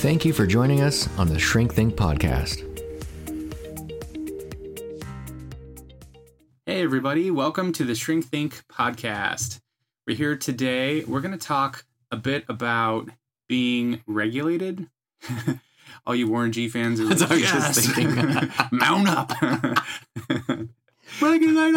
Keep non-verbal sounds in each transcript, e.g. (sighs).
Thank you for joining us on the Shrink Think podcast. Hey, everybody, welcome to the Shrink Think podcast. We're here today. We're going to talk a bit about being regulated. (laughs) All you Warren G fans are (laughs) That's what I was yes. just thinking. (laughs) Mount up. regulated.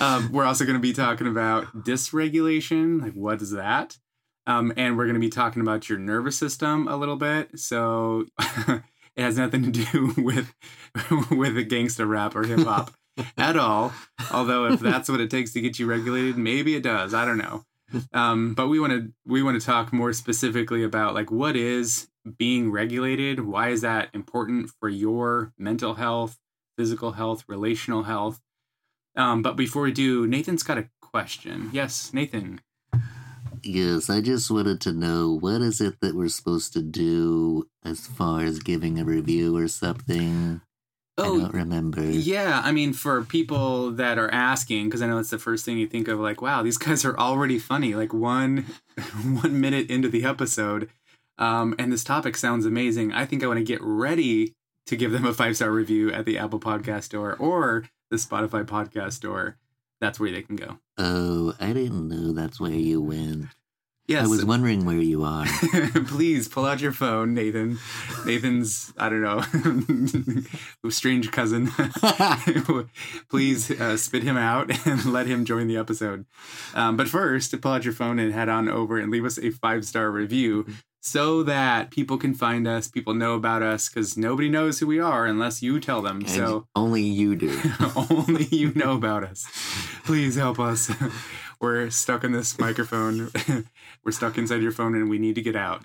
um, we're also going to be talking about dysregulation. Like, what is that? Um, and we're going to be talking about your nervous system a little bit. So (laughs) it has nothing to do (laughs) with (laughs) with a gangster rap or hip hop at all. Although if that's what it takes to get you regulated, maybe it does. I don't know. Um, but we want to we want to talk more specifically about like what is being regulated. Why is that important for your mental health, physical health, relational health? Um, but before we do, Nathan's got a question. Yes, Nathan. Yes, I just wanted to know what is it that we're supposed to do as far as giving a review or something? I don't remember. Oh, Yeah, I mean, for people that are asking, because I know it's the first thing you think of, like, wow, these (laughs) guys are already funny. Like one, (laughs) one minute into the episode, um, and this topic sounds amazing. I think I want to get ready to give them a five star review at the Apple Podcast Store or the Spotify Podcast Store. That's where they can go. Oh, I didn't know that's where you went. Yes, I was wondering where you are. (laughs) please pull out your phone, Nathan. Nathan's, I don't know, (laughs) strange cousin. (laughs) please uh, spit him out and let him join the episode. Um, but first, pull out your phone and head on over and leave us a five star review so that people can find us, people know about us, because nobody knows who we are unless you tell them. And so only you do. (laughs) only you know about us. Please help us. (laughs) We're stuck in this microphone. (laughs) We're stuck inside your phone and we need to get out.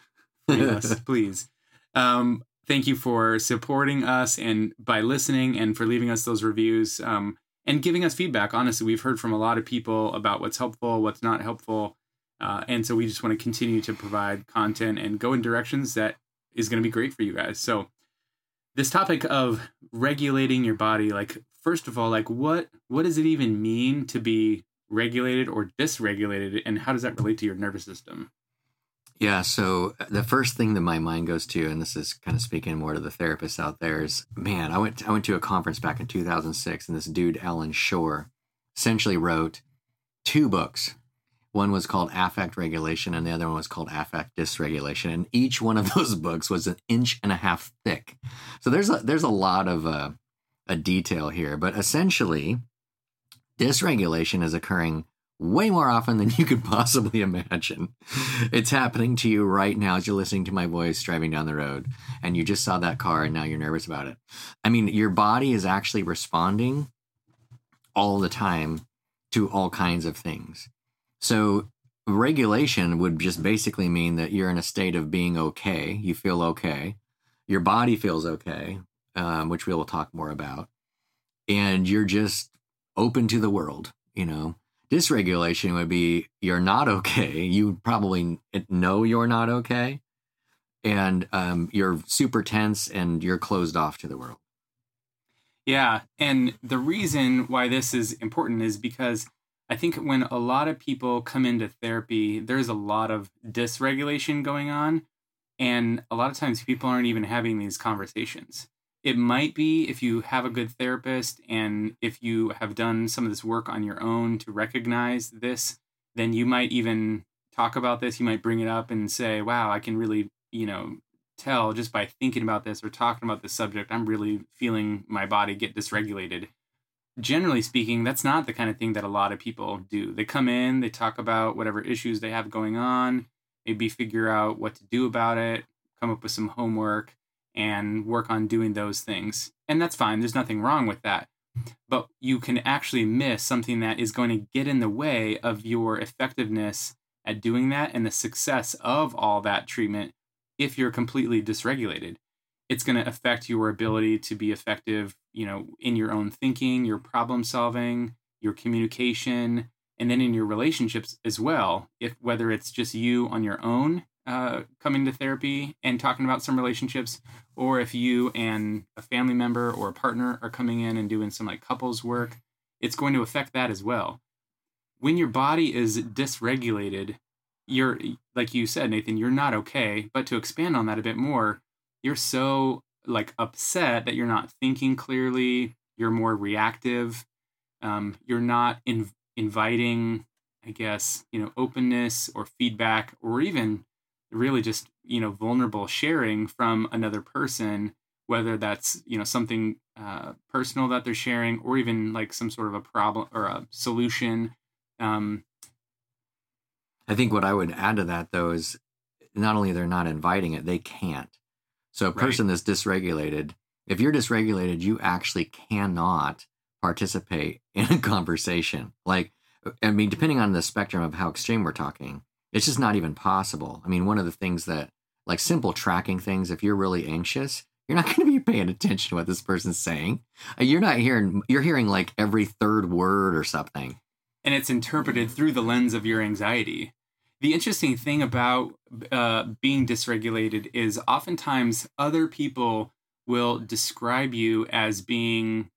Us, please. Um, thank you for supporting us and by listening and for leaving us those reviews um, and giving us feedback. Honestly, we've heard from a lot of people about what's helpful, what's not helpful. Uh, and so we just want to continue to provide content and go in directions that is going to be great for you guys. So, this topic of regulating your body, like first of all, like what what does it even mean to be regulated or dysregulated, and how does that relate to your nervous system? Yeah, so uh, the first thing that my mind goes to, and this is kind of speaking more to the therapists out there, is man, I went I went to a conference back in 2006, and this dude Allan Schore essentially wrote two books. One was called Affect Regulation, and the other one was called Affect Dysregulation. And each one of (laughs) those books was an inch and a half thick. So there's a there's a lot of uh, a detail here, but essentially, dysregulation is occurring way more often than (laughs) you could possibly imagine. It's happening to you right now as you're listening to my voice driving down the road, and you just saw that car and now you're nervous about it. I mean, your body is actually responding all the time to all kinds of things. So, regulation would just basically mean that you're in a state of being okay. You feel okay. Your body feels okay, um, which we will talk more about. And you're just open to the world, you know. Dysregulation would be you're not okay. You probably know you're not okay. And um, you're super tense and you're closed off to the world. Yeah, and the reason why this is important is because I think when a lot of people come into therapy, there's a lot of dysregulation going on. And a lot of times people aren't even having these conversations. It might be if you have a good therapist and if you have done some of this work on your own to recognize this, then you might even talk about this. You might bring it up and say, wow, I can really, you know, tell just by thinking about this or talking about this subject, I'm really feeling my body get dysregulated generally speaking, that's not the kind of thing that a lot of people do. They come in, they talk about whatever issues they have going on, maybe figure out what to do about it, come up with some homework, and work on doing those things. And that's fine. There's nothing wrong with that. But you can actually miss something that is going to get in the way of your effectiveness at doing that and the success of all that treatment if you're completely dysregulated. It's going to affect your ability to be effective, you know, in your own thinking, your problem solving, your communication, and then in your relationships as well. If whether it's just you on your own uh, coming to therapy and talking about some relationships, or if you and a family member or a partner are coming in and doing some like couples work, it's going to affect that as well. When your body is dysregulated, you're like you said, Nathan, you're not okay. But to expand on that a bit more, you're so like upset that you're not thinking clearly. You're more reactive. Um, you're not in, inviting, I guess, you know, openness or feedback or even really just you know vulnerable sharing from another person whether that's you know something uh, personal that they're sharing or even like some sort of a problem or a solution um, i think what i would add to that though is not only they're not inviting it they can't so a person right. that's dysregulated if you're dysregulated you actually cannot participate in a conversation like i mean depending on the spectrum of how extreme we're talking it's just not even possible. I mean, one of the things that, like simple tracking things, if you're really anxious, you're not (laughs) going to be paying attention to what this person's saying. Uh, you're not hearing, you're hearing like every third word or something. And it's interpreted through the lens of your anxiety. The interesting thing about uh, being dysregulated is oftentimes other people will describe you as being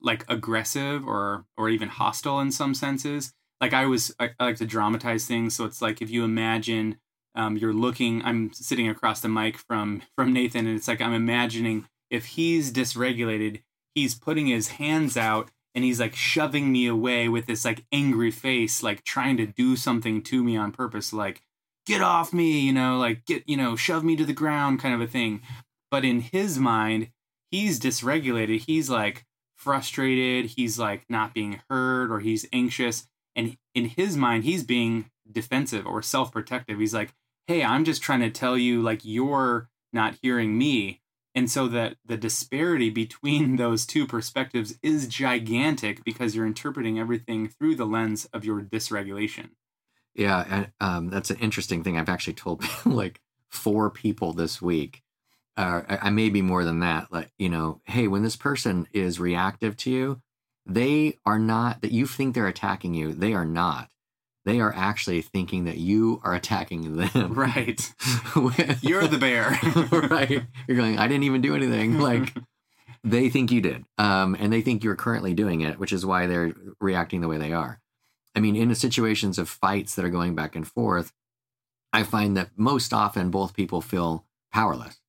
like aggressive or or even hostile in some senses like I was I, I like to dramatize things. So it's like if you imagine um, you're looking, I'm sitting across the mic from from Nathan, and it's like I'm imagining if he's dysregulated, he's putting his hands out and he's like shoving me away with this like angry face, like trying to do something to me on purpose, like get off me, you know, like get, you know, shove me to the ground kind of a thing. But in his mind, he's dysregulated. He's like frustrated. He's like not being heard or he's anxious and in his mind he's being defensive or self-protective he's like hey i'm just trying to tell you like you're not hearing me and so that the disparity between (laughs) those two perspectives is gigantic because you're interpreting everything through the lens of your dysregulation. Yeah um, that's an interesting thing. I've actually told (laughs) like four people this week uh, I, I may be more than that like you know hey when this person is reactive to you they are not that you think they're attacking you they are not they are actually thinking that you are attacking them. (laughs) Right. (laughs) You're the bear. (laughs) Right. You're going i didn't even do anything. Like they think you did um, and they think you're currently doing it which is why they're reacting the way they are. I mean in the situations of fights that are going back and forth i find that most often both people feel powerless.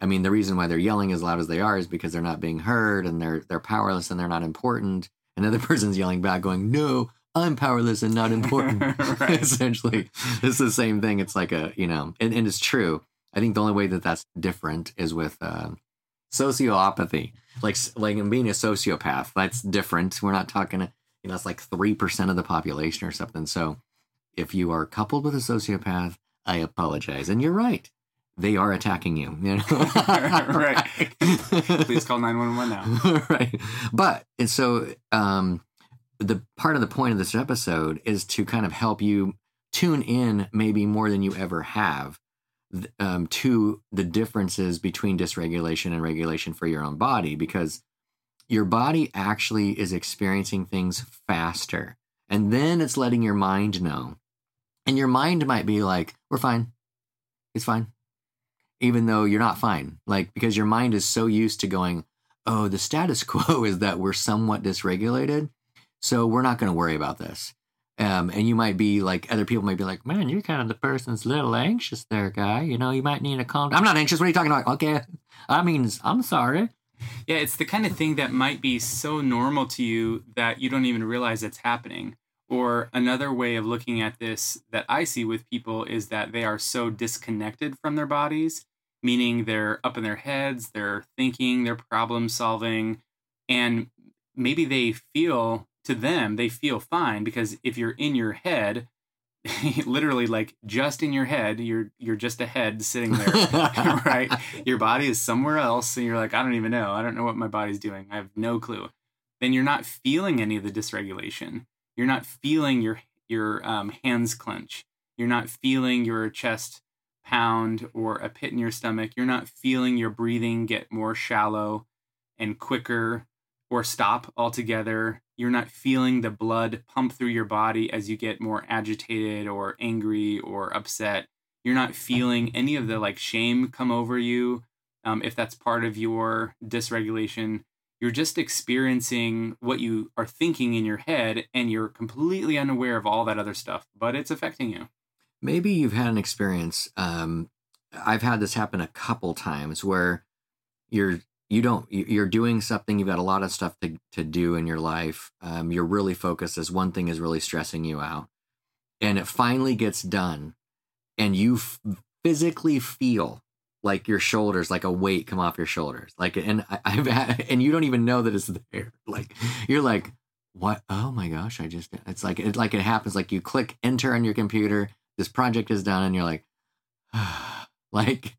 I mean, the reason why they're yelling as loud as they are is because they're not being heard and they're they're powerless and they're not important. And the other person's yelling back, going, "No, I'm powerless and not important." (laughs) (laughs) Essentially, it's the same thing. It's like a you know, and, and it's true. I think the only way that that's different is with uh, sociopathy, like like being a sociopath. That's different. We're not talking. You know, it's like three percent of the population or something. So, if you are coupled with a sociopath, I apologize. And you're right they are attacking you. you know? (laughs) right. Please call 911 now. right. But, and so um, the part of the point of this episode is to kind of help you tune in maybe more than you ever have um, to the differences between dysregulation and regulation for your own body because your body actually is experiencing things faster. And then it's letting your mind know. And your mind might be like, we're fine. It's fine even though you're not fine. Like, because your mind is so used to going, oh, the status (laughs) quo is that we're somewhat dysregulated. So we're not going to worry about this. Um, and you might be like, other people might be like, man, you're kind of the person's little anxious there, guy. You know, you might need a calm. I'm not anxious. What are you talking about? Okay. I mean, I'm sorry. Yeah, it's the kind of thing that might be so normal to you that you don't even realize it's happening. Or another way of looking at this that I see with people is that they are so disconnected from their bodies meaning they're up in their heads, they're thinking, they're problem solving, and maybe they feel to them, they feel fine because if you're in your head, (laughs) literally like just in your head, you're you're just a head sitting there, (laughs) right? Your body is somewhere else, and you're like, I don't even know. I don't know what my body's doing. I have no clue. Then you're not feeling any of the dysregulation. You're not feeling your your um, hands clench. You're not feeling your chest pound or a pit in your stomach. You're not feeling your breathing get more shallow and quicker or stop altogether. You're not feeling the blood pump through your body as you get more agitated or angry or upset. You're not feeling any of the like shame come over you um, if that's part of your dysregulation. You're just experiencing what you are thinking in your head and you're completely unaware of all that other stuff, but it's affecting you. Maybe you've had an experience. Um, I've had this happen a couple times where you're you don't you're doing something you've got a lot of stuff to, to do in your life um, you're really focused as one thing is really stressing you out and it finally gets done and you f- physically feel like your shoulders like a weight come off your shoulders like and I, (laughs) have had and you don't even know that it's there (laughs) like you're like what? Oh my gosh i just it's like it like it happens like you click enter on your computer this project is done and you're like (sighs) like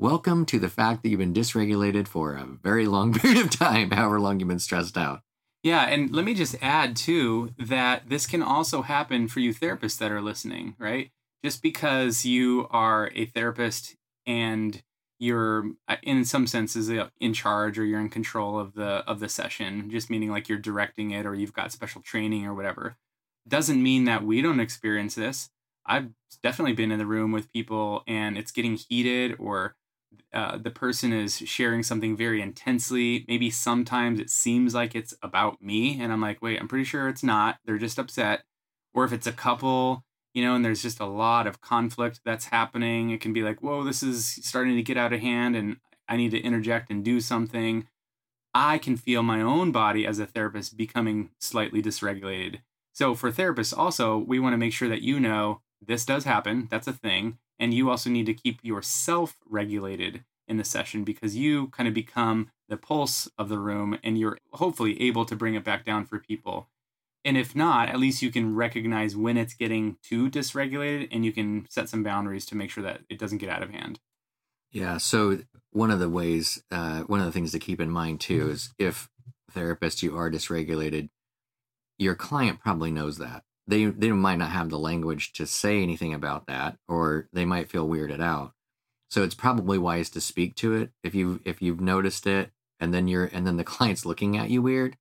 welcome to the fact that you've been dysregulated for a very long (laughs) period of time however long you've been stressed out. Yeah and let me just add too that this can also happen for you therapists that are listening right? Just because you are a therapist and you're uh, in some senses uh, in charge or you're in control of the of the session just meaning like you're directing it or you've got special training or whatever doesn't mean that we don't experience this. I've definitely been in the room with people and it's getting heated or uh, the person is sharing something very intensely maybe sometimes it seems like it's about me and i'm like wait i'm pretty sure it's not they're just upset or if it's a couple you know, and there's just a lot of conflict that's happening. It can be like, whoa, this is starting to get out of hand and I need to interject and do something. I can feel my own body as a therapist becoming slightly dysregulated. So, for therapists, also, we want to make sure that you know this does happen, that's a thing. And you also need to keep yourself regulated in the session because you kind of become the pulse of the room and you're hopefully able to bring it back down for people and if not, at least you can recognize when it's getting too dysregulated and you can set some boundaries to make sure that it doesn't get out of hand. Yeah. So one of the ways, uh, one of the things to keep in mind too is if therapist you are dysregulated, your client probably knows that. They they might not have the language to say anything about that, or they might feel weirded out. So it's probably wise to speak to it if you if you've noticed it, and then you're and then the (laughs) client's looking at you weird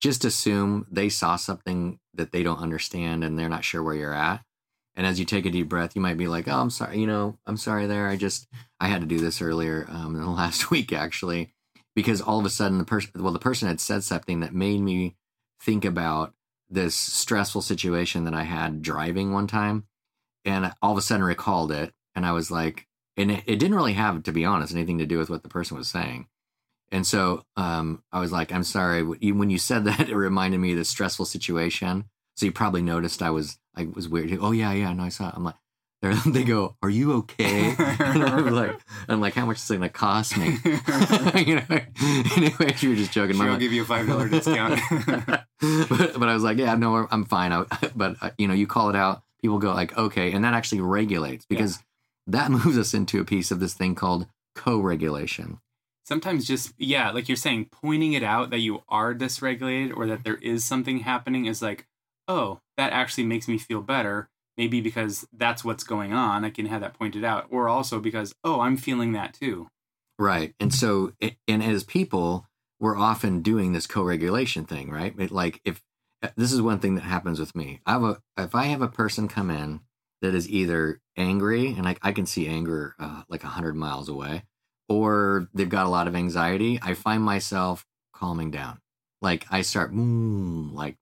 just assume they saw something that they don't understand and they're not sure where you're at. And as you take a deep breath, you might be like, "Oh, I'm sorry. You know, I'm sorry there. I just I had to do this earlier um, in the (laughs) last week actually, because all of a sudden the person, well, the person had said something that made me think about this stressful situation that I had driving one time, and all of a sudden recalled it, and I was like, and it, it didn't really have, to be honest, anything to do with what the person was saying. And so um, I was like, I'm sorry. When you said (laughs) that, it reminded me of this stressful situation. So you probably noticed I was I was weird. Oh yeah, yeah. No, I saw. It. I'm like, (laughs) they go, "Are you okay?" (laughs) and I'm like, "I'm like, how much is it gonna cost me?" (laughs) you know. Anyway, you were just joking. Sure, I'll give you a five dollar discount. but, but I was like, "Yeah, no, I'm fine." I, but uh, you know, you call it out, people go like, "Okay," and that actually regulates because yeah. that moves us into a piece of this thing called co-regulation sometimes just yeah like you're saying pointing it out that you are dysregulated or that there is something happening is like oh that actually makes me feel better maybe because that's what's going on i can have that pointed out or also because oh i'm feeling that too right and so and as people we're often doing this co-regulation thing right like if uh, this is one thing that happens with me i have a if i have a person come in that is either angry and i, I can see anger uh, like 100 miles away or they've got a lot of anxiety, I find myself calming down. Like I start mm, like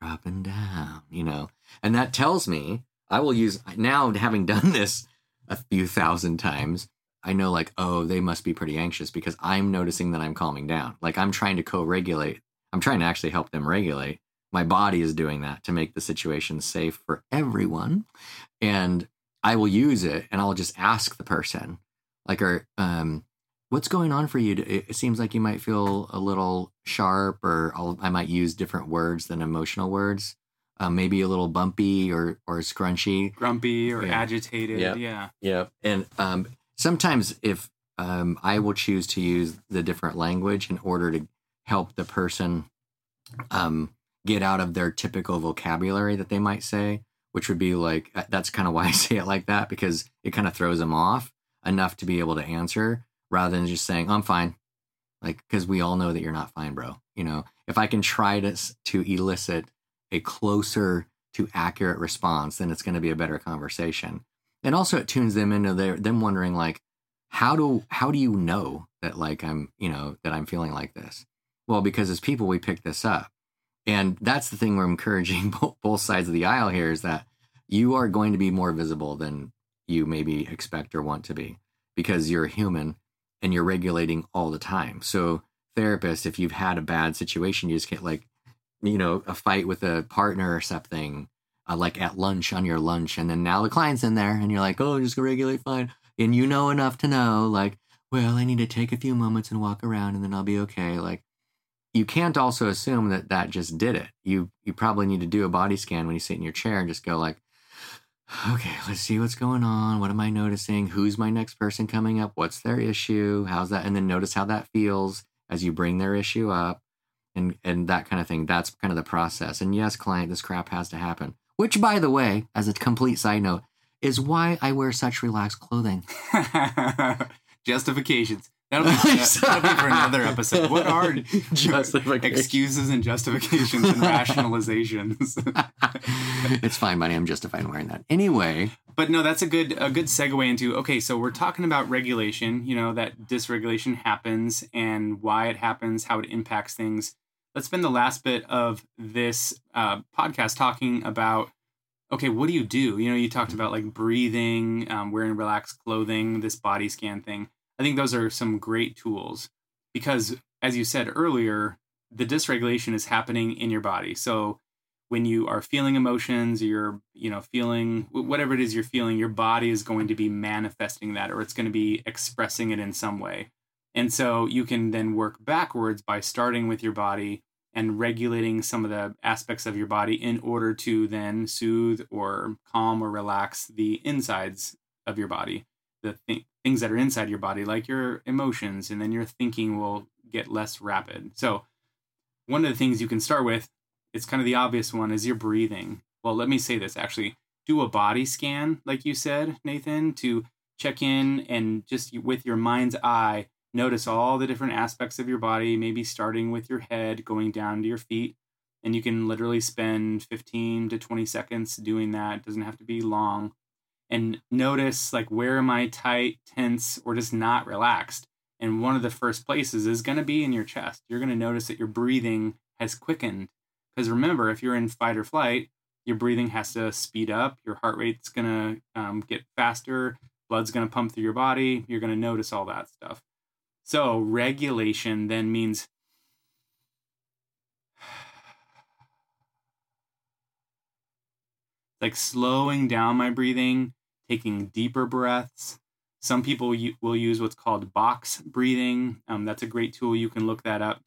dropping down, you know. And that tells me I will use now having done this a few thousand times, I know like, oh, they must be pretty anxious because I'm noticing that I'm calming down. Like I'm trying to co-regulate. I'm trying to actually help them regulate. My body is doing that to make the situation safe for everyone. And I will use it and I'll just ask the person, like or, um what's going on for you it seems like you might feel a little sharp or I'll, i might use different words than emotional words um, maybe a little bumpy or or scrunchy grumpy or yeah. agitated yep. yeah yeah and um, sometimes if um, i will choose to use the different language in order to help the person um, get out of their typical vocabulary that they might say which would be like uh, that's kind of why (laughs) I say it like that because it kind of throws them off enough to be able to answer rather than just saying I'm fine. Like because we all know that you're not fine, bro. You know, if I can try to to elicit a closer to accurate response, then it's going to be a better conversation. And also it tunes them into their them wondering like how do how do you know that like I'm, you know, that I'm feeling like this? Well, because as people we pick this up. And that's the thing we're encouraging (laughs) both sides of the aisle here is that you are going to be more visible than you maybe expect or want to be because you're a human and you're regulating all the time. So, therapist, if you've had a bad situation, you just get like, you know, a fight with a partner or something, uh, like at lunch on your lunch, and then now the client's in there, and you're like, oh, just go regulate fine, and you know enough to know, like, well, I need to take a few moments and walk around, and then I'll be okay. Like, you can't also assume that that just did it. You you probably need to do a body scan when you sit in your chair and just go like, (sighs) okay, let's see what's going on. What am I noticing? Who's my next person coming up? What's their issue? How's that? And then notice how that feels as you bring their issue up and and that kind of thing. That's kind of the process. And yes, client, this crap has to happen. Which by the way, as a complete side note, is why I wear such relaxed clothing. (laughs) Justifications. That'll be, (laughs) that'll be for another episode. What are (laughs) excuses and justifications and rationalizations? it's fine, buddy. I'm justified wearing that anyway. But no, that's a good a good segue into okay. So we're talking about regulation. You know that dysregulation happens and why it happens, how it impacts things. Let's spend the last bit of this uh, podcast talking about okay, what do you do? You know, you talked about like breathing, um, wearing relaxed clothing, this body scan thing I think those are some great tools because, as you said earlier, the dysregulation is happening in your body. So when you are feeling emotions, you're, you know, feeling whatever it is you're feeling, your body is going to be manifesting that or it's going to be expressing it in some way. And so you can then work backwards by starting with your body and regulating some of the aspects of your body in order to then soothe or calm or relax the insides of your body, the th- things that are inside your body, like your emotions, and then your thinking will get less rapid. So, one of the things you can start with, it's kind of the obvious one, is your breathing. Well, let me say this actually do a body scan, like you said, Nathan, to check in and just with your mind's eye, notice all the different aspects of your body, maybe starting with your head, going down to your feet. And you can literally spend 15 to 20 seconds doing that. It doesn't have to be long and notice like where am I tight, tense, or just not relaxed. And one of the first places is going to be in your chest. You're going to notice that your breathing has quickened. Because remember, if you're in fight or flight, your breathing has to speed up. Your heart rate's going to um, get faster. Blood's going to pump through your body. You're going to notice all that stuff. So, regulation then means (sighs) like slowing down my breathing taking deeper breaths. Some people will use what's called box breathing. Um, that's a great tool. You can look that up.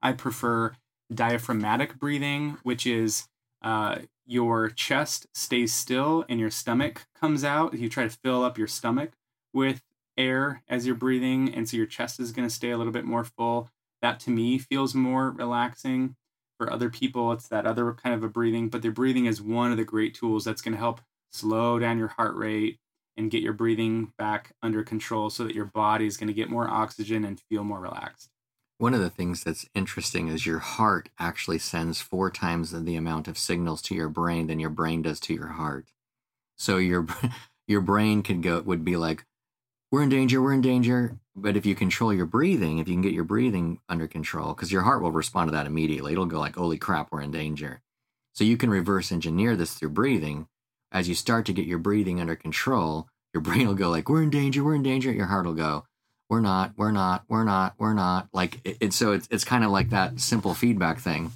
I prefer diaphragmatic breathing, which is uh, your chest stays still and your stomach comes out. You try to fill up your stomach with air as you're breathing, and so your chest is going to stay a little bit more full. That to me feels more relaxing. For other people, it's that other kind of a breathing, but their breathing is one of the great tools that's going to help slow down your heart rate and get your breathing back under control so that your body is going to get more oxygen and feel more relaxed. One of the things that's interesting is your heart actually sends four times the amount of signals to your brain than your brain does to your heart. So your (laughs) your brain could go would be like, "We're in danger, we're in danger." But if you control your breathing, if you can get your breathing under control, because your heart will respond to that immediately, it'll go like, "Holy crap, we're in danger." So you can reverse engineer this through breathing as you start to get your breathing under control, your (laughs) brain will go like, "We're in danger, we're in danger." Your heart will go, "We're not, we're not, we're not, we're not." Like it's it so it's it's kind of like that simple feedback thing.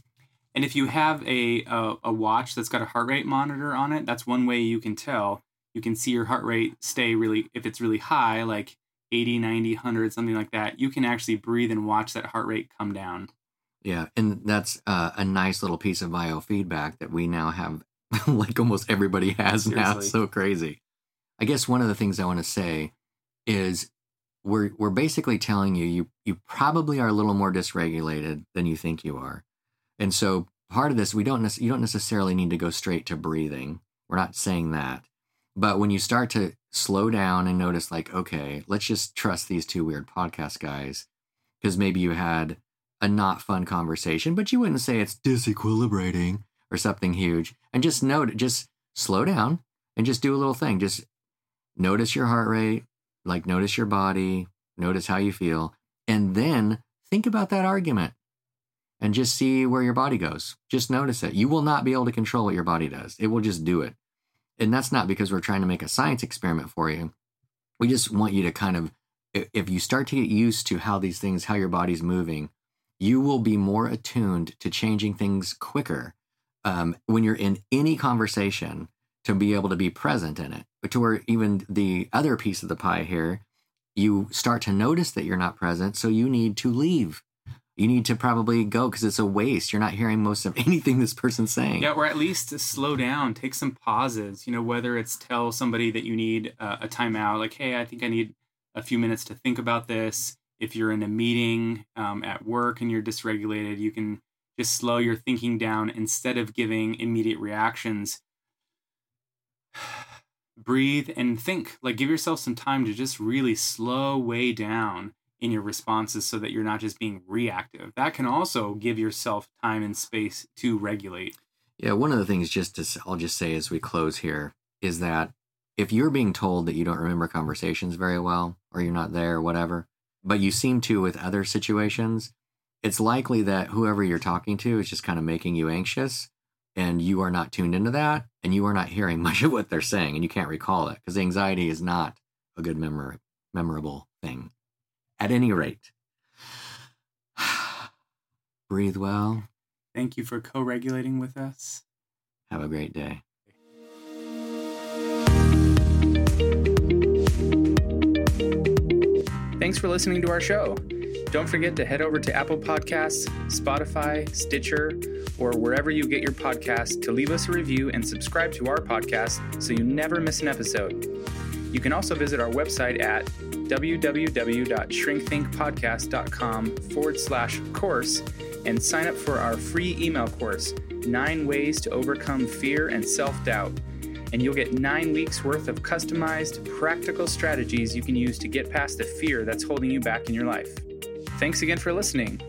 And if you have a, a a watch that's got a heart rate monitor on it, that's one way you can tell. You can see your heart rate stay really if it's really high, like 80, 90, 100, something like that. You can actually breathe and watch that heart rate come down. Yeah, and that's uh, a nice little piece of biofeedback that we now have (laughs) like almost everybody has Seriously. now. It's so crazy. I guess one of the things I want to say is we're we're basically telling you you you probably are a little more dysregulated than you think you are. And so part of this we don't you don't necessarily need to go straight to breathing. We're not saying that. But when you start to slow down and notice, like, okay, let's just trust these two weird podcast guys, because maybe you had a not fun conversation, but you wouldn't say it's disequilibrating or something huge. And just note, just slow down and just do a little thing. Just notice your heart rate, like notice your body, notice how you feel, and then think about that argument and just see where your body goes. Just notice it. You will not be able to control what your body does, it will just do it. And that's not because we're trying to make a science experiment for you. We just want you to kind of, if you start to get used to how these things, how your body's moving, you will be more attuned to changing things quicker um, when you're in any conversation to be able to be present in it. But to where even the other piece of the pie here, you start to notice that you're not present, so you need to leave you need to probably go because it's a waste. You're not hearing most of (laughs) anything this person's saying. Yeah, or at least slow down, take some pauses. You know, whether it's tell somebody that you need uh, a timeout, like, hey, I think I need a few minutes to think about this. If you're in a meeting um, at work and you're dysregulated, you can just slow your thinking down instead of giving immediate reactions. (sighs) Breathe and think. Like, give yourself some time to just really slow way down in your responses so that you're not just being reactive. That can also give yourself time and space to regulate. Yeah, one of the things just to I'll just say as we close here is that if you're being told that you don't remember conversations very well or you're not there or whatever, but you seem to with other situations, it's likely that whoever you're talking to is just kind of making you anxious and you are not tuned into that and you are not hearing (laughs) much of what they're saying and you can't recall it because anxiety is not a good memory memorable thing at any rate. (sighs) Breathe well. Thank you for co regulating with us. Have a great day. Thanks for listening to our show. Don't forget to head over to Apple Podcasts, Spotify, Stitcher, or wherever you get your podcasts to leave us a review and subscribe to our podcast so you never miss an episode. You can also visit our website at www.shrinkthinkpodcast.com forward slash course and sign up for our free email course, Nine Ways to Overcome Fear and Self Doubt. And you'll get nine weeks worth of customized, practical strategies you can use to get past the fear that's holding you back in your life. Thanks again for listening.